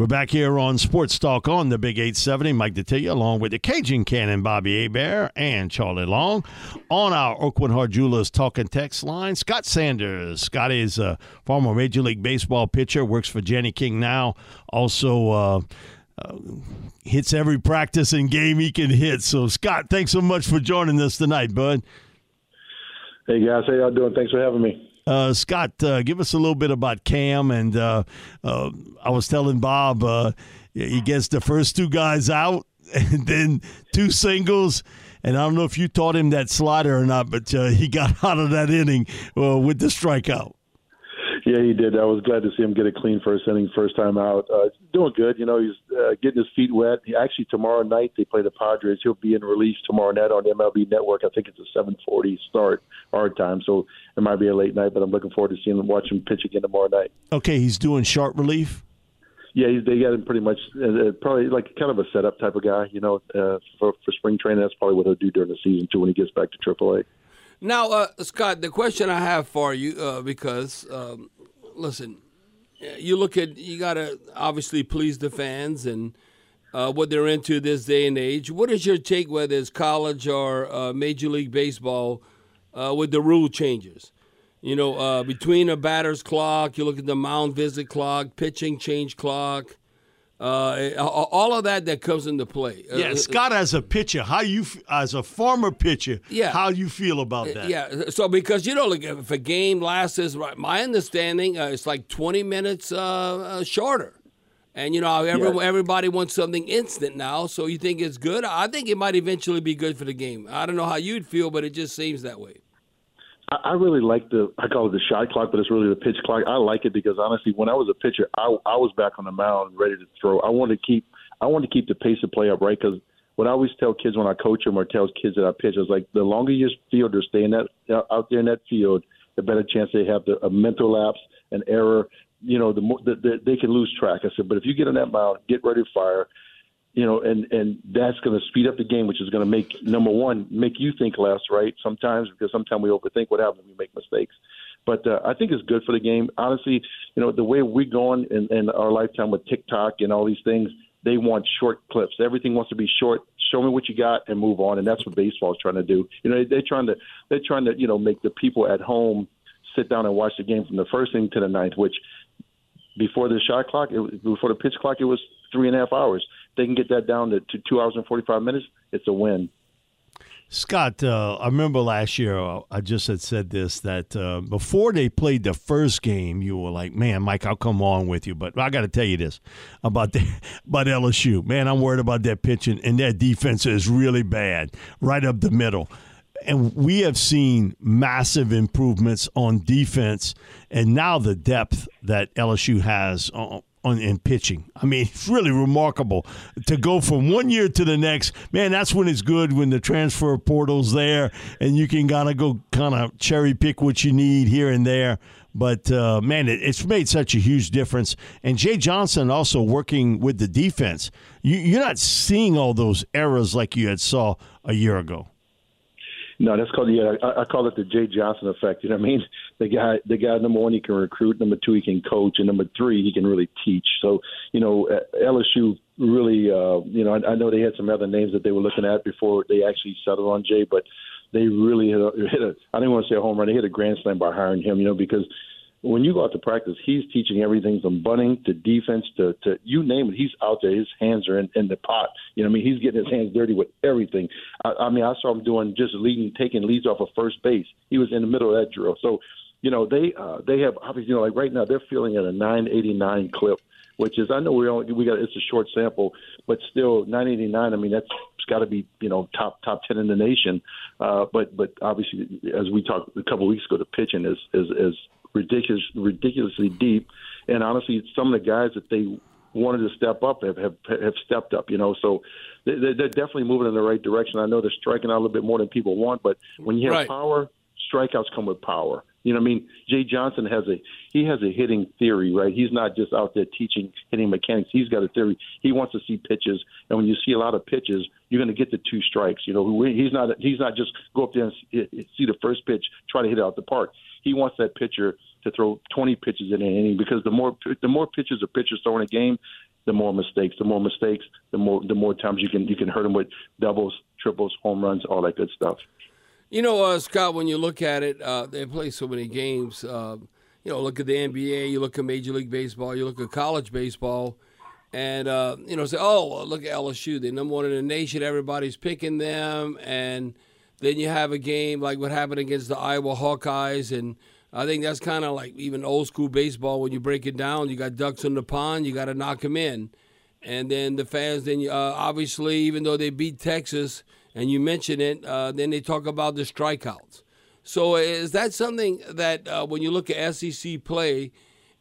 We're back here on Sports Talk on the Big 870. Mike Detillier, along with the Cajun Cannon, Bobby Hebert, and Charlie Long. On our Aucoin Hart Jewelers talking text line, Scott Sanders. Scott is a former Major League Baseball pitcher, works for Jenny King now. Also, uh, uh, hits every practice and game he can hit. So, Scott, thanks so much for joining us tonight, bud. Hey, guys. How y'all doing? Thanks for having me. Uh, Scott, uh, give us a little bit about Cam. And uh, uh I was telling Bob uh, he gets the first two guys out, and then two singles. And I don't know if you taught him that slider or not, but uh, he got out of that inning with the strikeout. Yeah, he did. I was glad to see him get a clean first inning, first time out. Uh, doing good. You know, he's uh, getting his feet wet. He, actually, tomorrow night they play the Padres. He'll be in relief tomorrow night on MLB Network. I think it's a 7:40 start our time, so it might be a late night. But I'm looking forward to seeing him watch him pitch again tomorrow night. Okay, he's doing short relief. Yeah, he's, they got him pretty much uh, uh probably like kind of a setup type of guy. You know, uh, for for spring training, that's probably what he'll do during the season too when he gets back to AAA. Now, uh, Scott, the question I have for you, uh, because um, listen, you look at you got to obviously please the fans and uh, what they're into this day and age. What is your take, whether it's college or uh, Major League Baseball, uh, with the rule changes? You know, uh, between a batter's clock, you look at the mound visit clock, pitching change clock. Uh, all of that that comes into play. Uh, yeah, Scott, as a pitcher, how you as a former pitcher, yeah, how you feel about that? Yeah, so because you know, like if a game lasts, right, my understanding, uh, it's like twenty minutes uh, uh, shorter, and you know, every, yeah. everybody wants something instant now. So you think it's good? I think it might eventually be good for the game. I don't know how you'd feel, but it just seems that way. I really like the I call it the shot clock, but it's really the pitch clock. I like it because honestly, when I was a pitcher, I I was back on the mound ready to throw. I wanted to keep I wanted to keep the pace of play up, right? Because what I always tell kids when I coach them or tell kids that I pitch, I was like, the longer your fielders stay in that uh, out there in that field, the better chance they have the, a mental lapse, an error. You know, the more the, the, they can lose track. I said, but if you get on that mound, get ready to fire you know, and and that's going to speed up the game, which is going to make number one make you think less, right? Sometimes because sometimes we overthink what happens we make mistakes. But uh, I think it's good for the game. Honestly, you know, the way we're going in, in our lifetime with TikTok and all these things, they want short clips. Everything wants to be short. Show me what you got and move on. And that's what baseball is trying to do. You know, they're trying to they're trying to you know make the people at home sit down and watch the game from the first inning to the ninth, which before the shot clock, it, before the pitch clock, it was three and a half hours they can get that down to, to two hours and 45 minutes, it's a win. Scott, uh, I remember last year uh, I just had said this that uh, before they played the first game, you were like, "Man, Mike, I'll come on with you." But I got to tell you this about the, about LSU. Man, I'm worried about that pitching and that defense is really bad, right up the middle. And we have seen massive improvements on defense, and now the depth that LSU has uh, on in pitching. I mean, it's really remarkable to go from one year to the next. Man, that's when it's good when the transfer portal's there and you can kind of go kind of cherry pick what you need here and there. But uh, man, it, it's made such a huge difference. And Jay Johnson also working with the defense. You, you're not seeing all those errors like you had saw a year ago. No, that's called yeah. I, I call it the Jay Johnson effect. You know what I mean? The guy, the guy. Number one, he can recruit. Number two, he can coach, and number three, he can really teach. So, you know, LSU really, uh, you know, I, I know they had some other names that they were looking at before they actually settled on Jay, but they really hit a, hit a I didn't want to say a home run. They hit a grand slam by hiring him. You know, because when you go out to practice, he's teaching everything from bunting to defense to, to you name it. He's out there. His hands are in, in the pot. You know, what I mean, he's getting his hands dirty with everything. I, I mean, I saw him doing just leading, taking leads off of first base. He was in the middle of that drill. So, you know, they uh, they have obviously, you know, like right now they're feeling at a 989 clip, which is I know we only we got it's a short sample, but still 989. I mean, that's got to be you know top top 10 in the nation. Uh, but but obviously, as we talked a couple of weeks ago, the pitching is is is ridiculous, ridiculously deep. And honestly, some of the guys that they wanted to step up have have, have stepped up. You know, so they're, they're definitely moving in the right direction. I know they're striking out a little bit more than people want, but when you have right. power, strikeouts come with power. You know, what I mean, Jay Johnson has a he has a hitting theory, right? He's not just out there teaching hitting mechanics. He's got a theory. He wants to see pitches, and when you see a lot of pitches, you're going to get the two strikes. You know, he's not he's not just go up there and see the first pitch, try to hit it out the park. He wants that pitcher to throw 20 pitches in an inning because the more the more pitches a pitcher's throwing a game, the more mistakes. The more mistakes, the more the more times you can you can hurt him with doubles, triples, home runs, all that good stuff. You know, uh, Scott, when you look at it, uh, they play so many games. Uh, you know, look at the NBA, you look at Major League Baseball, you look at college baseball, and uh, you know, say, oh, look at LSU, they're number one in the nation. Everybody's picking them, and then you have a game like what happened against the Iowa Hawkeyes, and I think that's kind of like even old school baseball when you break it down. You got ducks in the pond, you got to knock them in, and then the fans. Then uh, obviously, even though they beat Texas, and you mention it, uh, then they talk about the strikeouts. So is that something that uh, when you look at SEC play,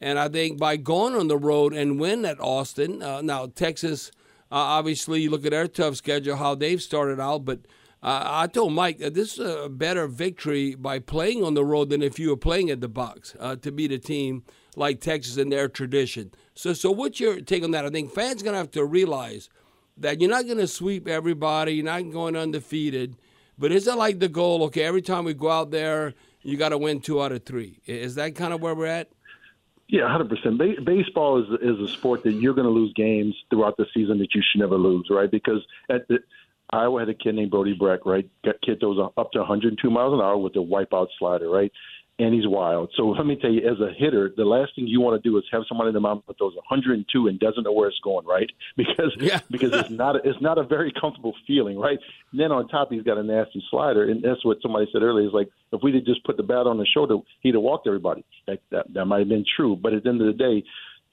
and I think by going on the road and win at Austin, uh, now Texas, uh, obviously you look at their tough schedule, how they've started out, but uh, I told Mike this is a better victory by playing on the road than if you were playing at the box uh, to beat a team like Texas in their tradition. So, so what's your take on that? I think fans gonna have to realize that you're not gonna sweep everybody. You're not going undefeated. But is it like the goal? Okay, every time we go out there, you got to win two out of three. Is that kind of where we're at? Yeah, hundred percent. Baseball is is a sport that you're going to lose games throughout the season that you should never lose, right? Because at the Iowa had a kid named Brody Brecht, right? Got kid was up to 102 miles an hour with a wipeout slider, right? And he's wild. So let me tell you, as a hitter, the last thing you want to do is have somebody in the mound that throws 102 and doesn't know where it's going, right? Because yeah. because it's not a, it's not a very comfortable feeling, right? And then on top, he's got a nasty slider, and that's what somebody said earlier. Is like if we would just put the bat on the shoulder, he'd have walked everybody. That that, that might have been true, but at the end of the day,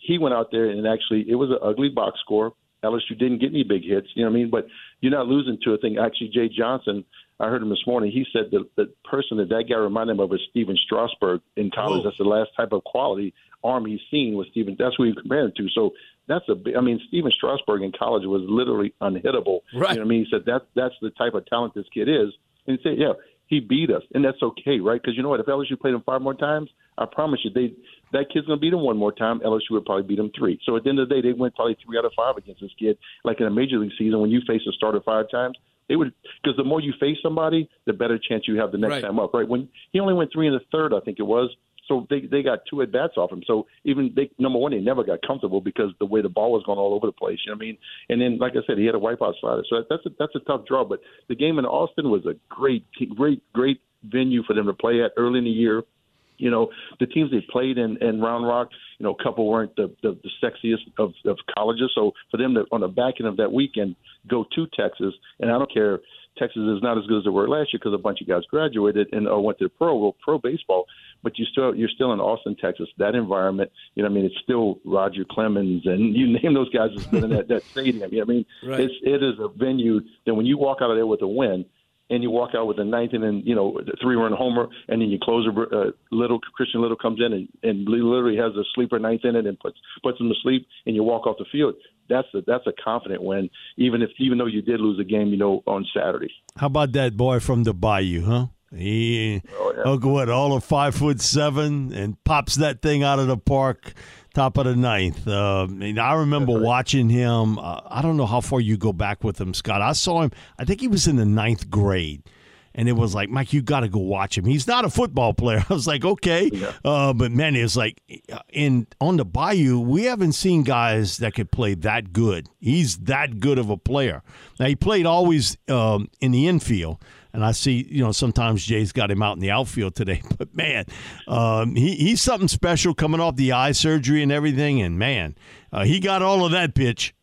he went out there and actually it was an ugly box score. LSU didn't get any big hits, you know what I mean? But you're not losing to a thing. Actually, Jay Johnson, I heard him this morning. He said that the person that that guy reminded him of is Stephen Strasburg in college. That's the last type of quality arm he's seen with Stephen. That's who he compared it to. So that's a. I mean, Stephen Strasburg in college was literally unhittable. Right. You know what I mean? He said that that's the type of talent this kid is. And he said, yeah, he beat us, and that's okay, right? Because you know what? If LSU played him five more times, I promise you, they that kid's going to beat him one more time. LSU would probably beat him three. So at the end of the day, they went probably three out of five against this kid. Like in a major league season, when you face a starter five times, they would because the more you face somebody, the better chance you have the next right. time up. Right? When he only went three in the third, I think it was. So they they got two at bats off him. So even they number one, they never got comfortable because the way the ball was going all over the place. You know what I mean? And then, like I said, he had a wipeout slider. So that's a, that's a tough draw. But the game in Austin was a great, great, great venue for them to play at early in the year you know, the teams they played in, in Round Rock, you know, a couple weren't the, the, the sexiest of, of colleges. So for them to, on the back end of that weekend, go to Texas, and I don't care, Texas is not as good as they were last year because a bunch of guys graduated and or went to pro well, pro baseball. But you still you're still in Austin, Texas. That environment, you know, I mean, it's still Roger Clemens and you name those guys that's been in that, that stadium. You know, I mean, right. it's it is a venue that when you walk out of there with a win, and you walk out with a ninth and then you know three run homer, and then your closer uh, little Christian Little comes in and, and literally has a sleeper ninth in it and puts puts him to sleep, and you walk off the field. That's a that's a confident win, even if even though you did lose a game, you know, on Saturday. How about that boy from the Bayou, huh? He, oh, yeah. what, all of five foot seven, and pops that thing out of the park top of the ninth. Uh, and I remember right. watching him. Uh, I don't know how far you go back with him, Scott. I saw him. I think he was in the ninth grade. And it was like, Mike, you got to go watch him. He's not a football player. I was like, okay, yeah. uh, but man, it's like in on the Bayou, we haven't seen guys that could play that good. He's that good of a player. Now he played always um, in the infield, And I see, you know, sometimes Jay's got him out in the outfield today, but man, um, he, he's something special coming off the eye surgery and everything. And man, uh, he got all of that pitch.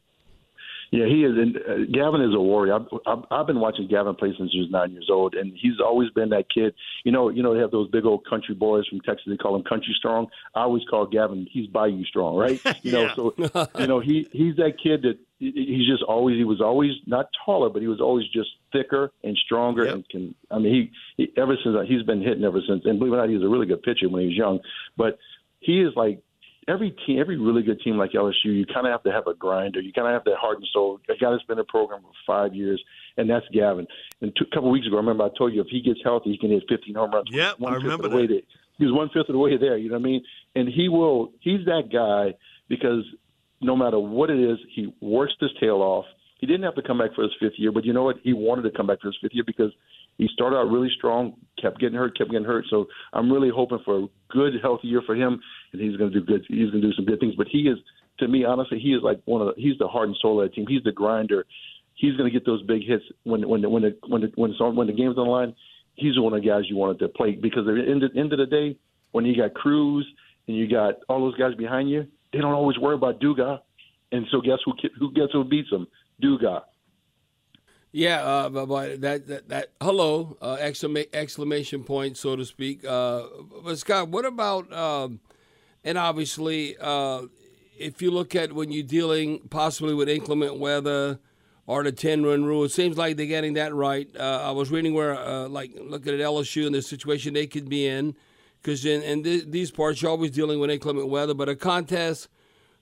Yeah, he is. And uh, Gavin is a warrior. I've, I've, I've been watching Gavin play since he was nine years old, and he's always been that kid. You know, you know, they have those big old country boys from Texas. They call him country strong. I always call Gavin he's Bayou strong, right? You know, so you know he he's that kid that he's just always he was always not taller, but he was always just thicker and stronger yep. and can. I mean, he, he ever since he's been hitting ever since. And believe it or not, he was a really good pitcher when he was young, but he is like every team, every really good team like LSU, you kind of have to have a grinder. You kind of have that heart and soul. A guy that's been in the program for five years, and that's Gavin. And two, a couple weeks ago, I remember I told you if he gets healthy, he can hit 15 home runs. Yeah, I remember that. Way to, he was one fifth of the way there. You know what I mean? And he will. He's that guy because no matter what it is, he works his tail off. He didn't have to come back for his fifth year, but you know what? He wanted to come back for his fifth year because he started out really strong, kept getting hurt, kept getting hurt. So I'm really hoping for a good, healthy year for him, and he's going to do good. He's going to do some good things. But he is, to me, honestly, he is like one of the. He's the heart and soul of the team. He's the grinder. He's going to get those big hits when when when the when the, when, the, when the game's on the line. He's one of the guys you wanted to play because at the end, the end of the day, when you got Crews and you got all those guys behind you, they don't always worry about Dugas. And so guess who who gets who beats them? Dugas. Yeah, uh, but, but that, that, that hello uh, exclamation exclamation point, so to speak. Uh, but Scott, what about um, and obviously, uh, if you look at when you're dealing possibly with inclement weather or the ten run rule, it seems like they're getting that right. Uh, I was reading where uh, like looking at LSU and the situation they could be in, because in, in th- these parts you're always dealing with inclement weather, but a contest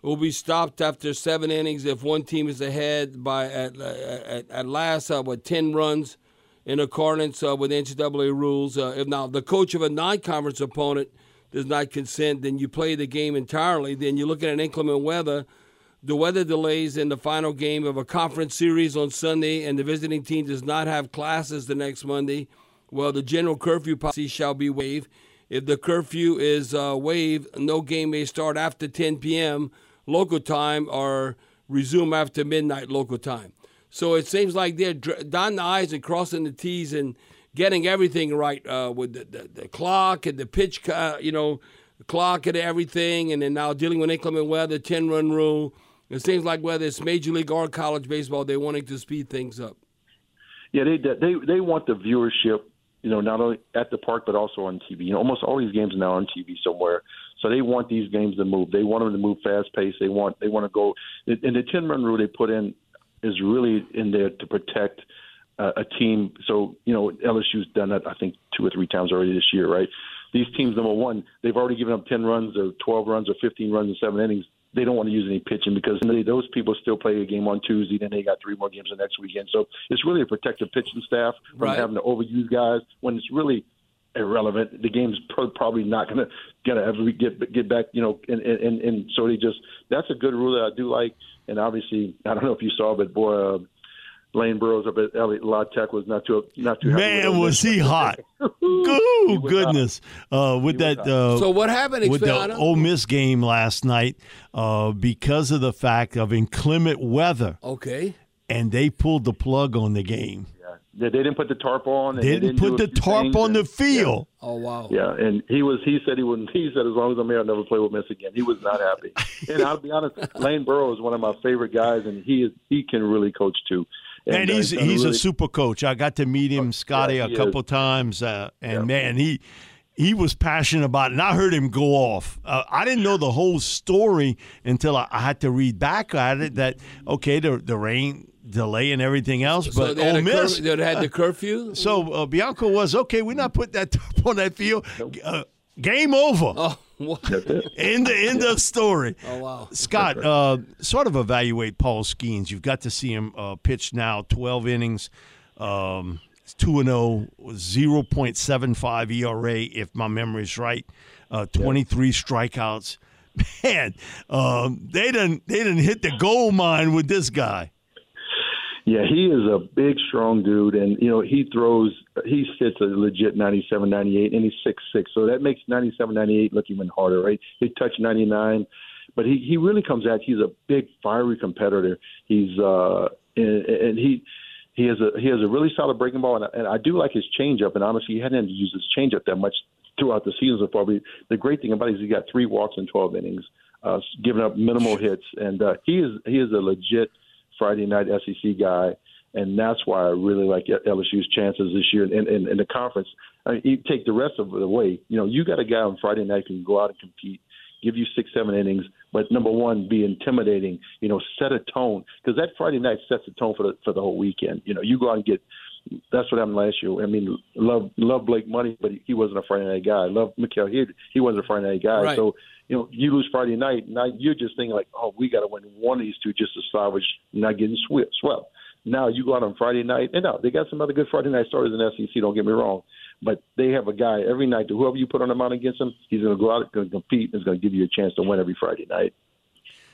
will be stopped after seven innings if one team is ahead by at at, at last uh, with ten runs in accordance uh, with NCAA rules. Uh, if now the coach of a non-conference opponent does not consent, then you play the game entirely. Then you look at an inclement weather. The weather delays in the final game of a conference series on Sunday, and the visiting team does not have classes the next Monday. Well, the general curfew policy shall be waived. If the curfew is uh, waived, no game may start after 10 p.m local time or resume after midnight local time. So it seems like they're dotting the I's and crossing the T's and getting everything right uh, with the, the, the, clock and the pitch, uh, you know, clock and everything, and then now dealing with inclement weather, 10 run rule. It seems like whether it's Major League or college baseball, they're wanting to speed things up. Yeah, they they they want the viewership, you know, not only at the park but also on TV. You know, almost all these games now on TV somewhere. So they want these games to move. They want them to move fast paced. They want they want to go. And the ten run rule they put in is really in there to protect uh, a team. So you know LSU's done that I think two or three times already this year, right? These teams, number one, they've already given up ten runs or twelve runs or fifteen runs in seven innings. They don't want to use any pitching because those people still play a game on Tuesday, then they got three more games the next weekend. So it's really a protective pitching staff from right. having to overuse guys when it's really irrelevant. The game's pro- probably not going to get ever get get back, you know. And, and and so they just that's a good rule that I do like. And obviously, I don't know if you saw, but boy. Uh, Lane Burroughs up at Elliott La Tech was not too not too. Man, was he hot! Ooh, goodness! Uh, with that, uh, so what happened with the Ole Miss game last night? Uh, because of the fact of inclement weather. Okay. And they pulled the plug on the game. They didn't put the tarp on. They didn't, didn't put the tarp on and, the field. Yeah. Oh wow. Yeah, and he was. He said he wouldn't. He said as long as I'm here, I'll never play with Miss again. He was not happy. and I'll be honest, Lane Burrow is one of my favorite guys, and he is. He can really coach too. And, and he's he's really, a super coach. I got to meet him, Scotty, yeah, a couple is. times, uh, and yeah. man, he he was passionate about it, and I heard him go off. Uh, I didn't know the whole story until I, I, had to read back at it. That okay, the the rain delay and everything else. So but Ole Miss, cur- they had the curfew. So uh, Bianco was okay. We're not putting that top on that field. Uh, game over. Oh, what? in the end of story. Oh wow, Scott. Uh, sort of evaluate Paul Skenes. You've got to see him uh, pitch now, twelve innings. Um, 2 0, 0.75 ERA, if my memory is right, uh, 23 strikeouts. Man, um, they didn't they didn't hit the gold mine with this guy. Yeah, he is a big, strong dude, and you know he throws. He sits a legit 97, 98, and he's six six, so that makes 97, 98 look even harder, right? He touched 99, but he he really comes at. He's a big, fiery competitor. He's uh and, and he he has a he has a really solid breaking ball, and, and I do like his changeup. And honestly, he hadn't used his changeup that much throughout the season so far. But the great thing about it is he got three walks in 12 innings, uh, giving up minimal hits, and uh, he is he is a legit Friday night SEC guy. And that's why I really like LSU's chances this year in, in, in the conference. I mean, you take the rest of it away. You know, you got a guy on Friday night who can go out and compete give you six, seven innings, but number one, be intimidating. You know, set a tone because that Friday night sets a tone for the for the whole weekend. You know, you go out and get. That's what happened last year. I mean, love love Blake Money, but he wasn't a Friday night guy. Love Mikael he he wasn't a Friday night guy. Right. So you know, you lose Friday night. Now you're just thinking like, oh, we got to win one of these two just to salvage not getting swept. Swell. Now you go out on Friday night, and now they got some other good Friday night stories in SEC. Don't get me wrong, but they have a guy every night. Whoever you put on the mound against him, he's going to go out, going to compete, and is going to give you a chance to win every Friday night.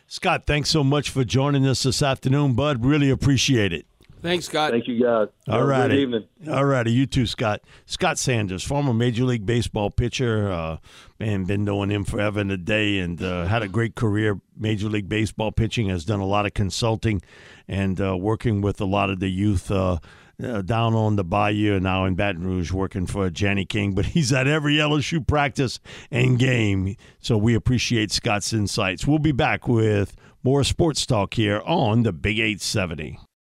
Scott, thanks so much for joining us this afternoon, bud. Really appreciate it. Thanks, Scott. Thank you, guys. All right. Good evening. All righty. You too, Scott. Scott Sanders, former Major League Baseball pitcher. Uh, man, been knowing him forever and a day and uh, had a great career. Major League Baseball pitching, has done a lot of consulting and uh, working with a lot of the youth. Uh, uh, down on the Bayou and now in Baton Rouge working for Janny King, but he's at every LSU practice and game. So we appreciate Scott's insights. We'll be back with more sports talk here on the Big 870.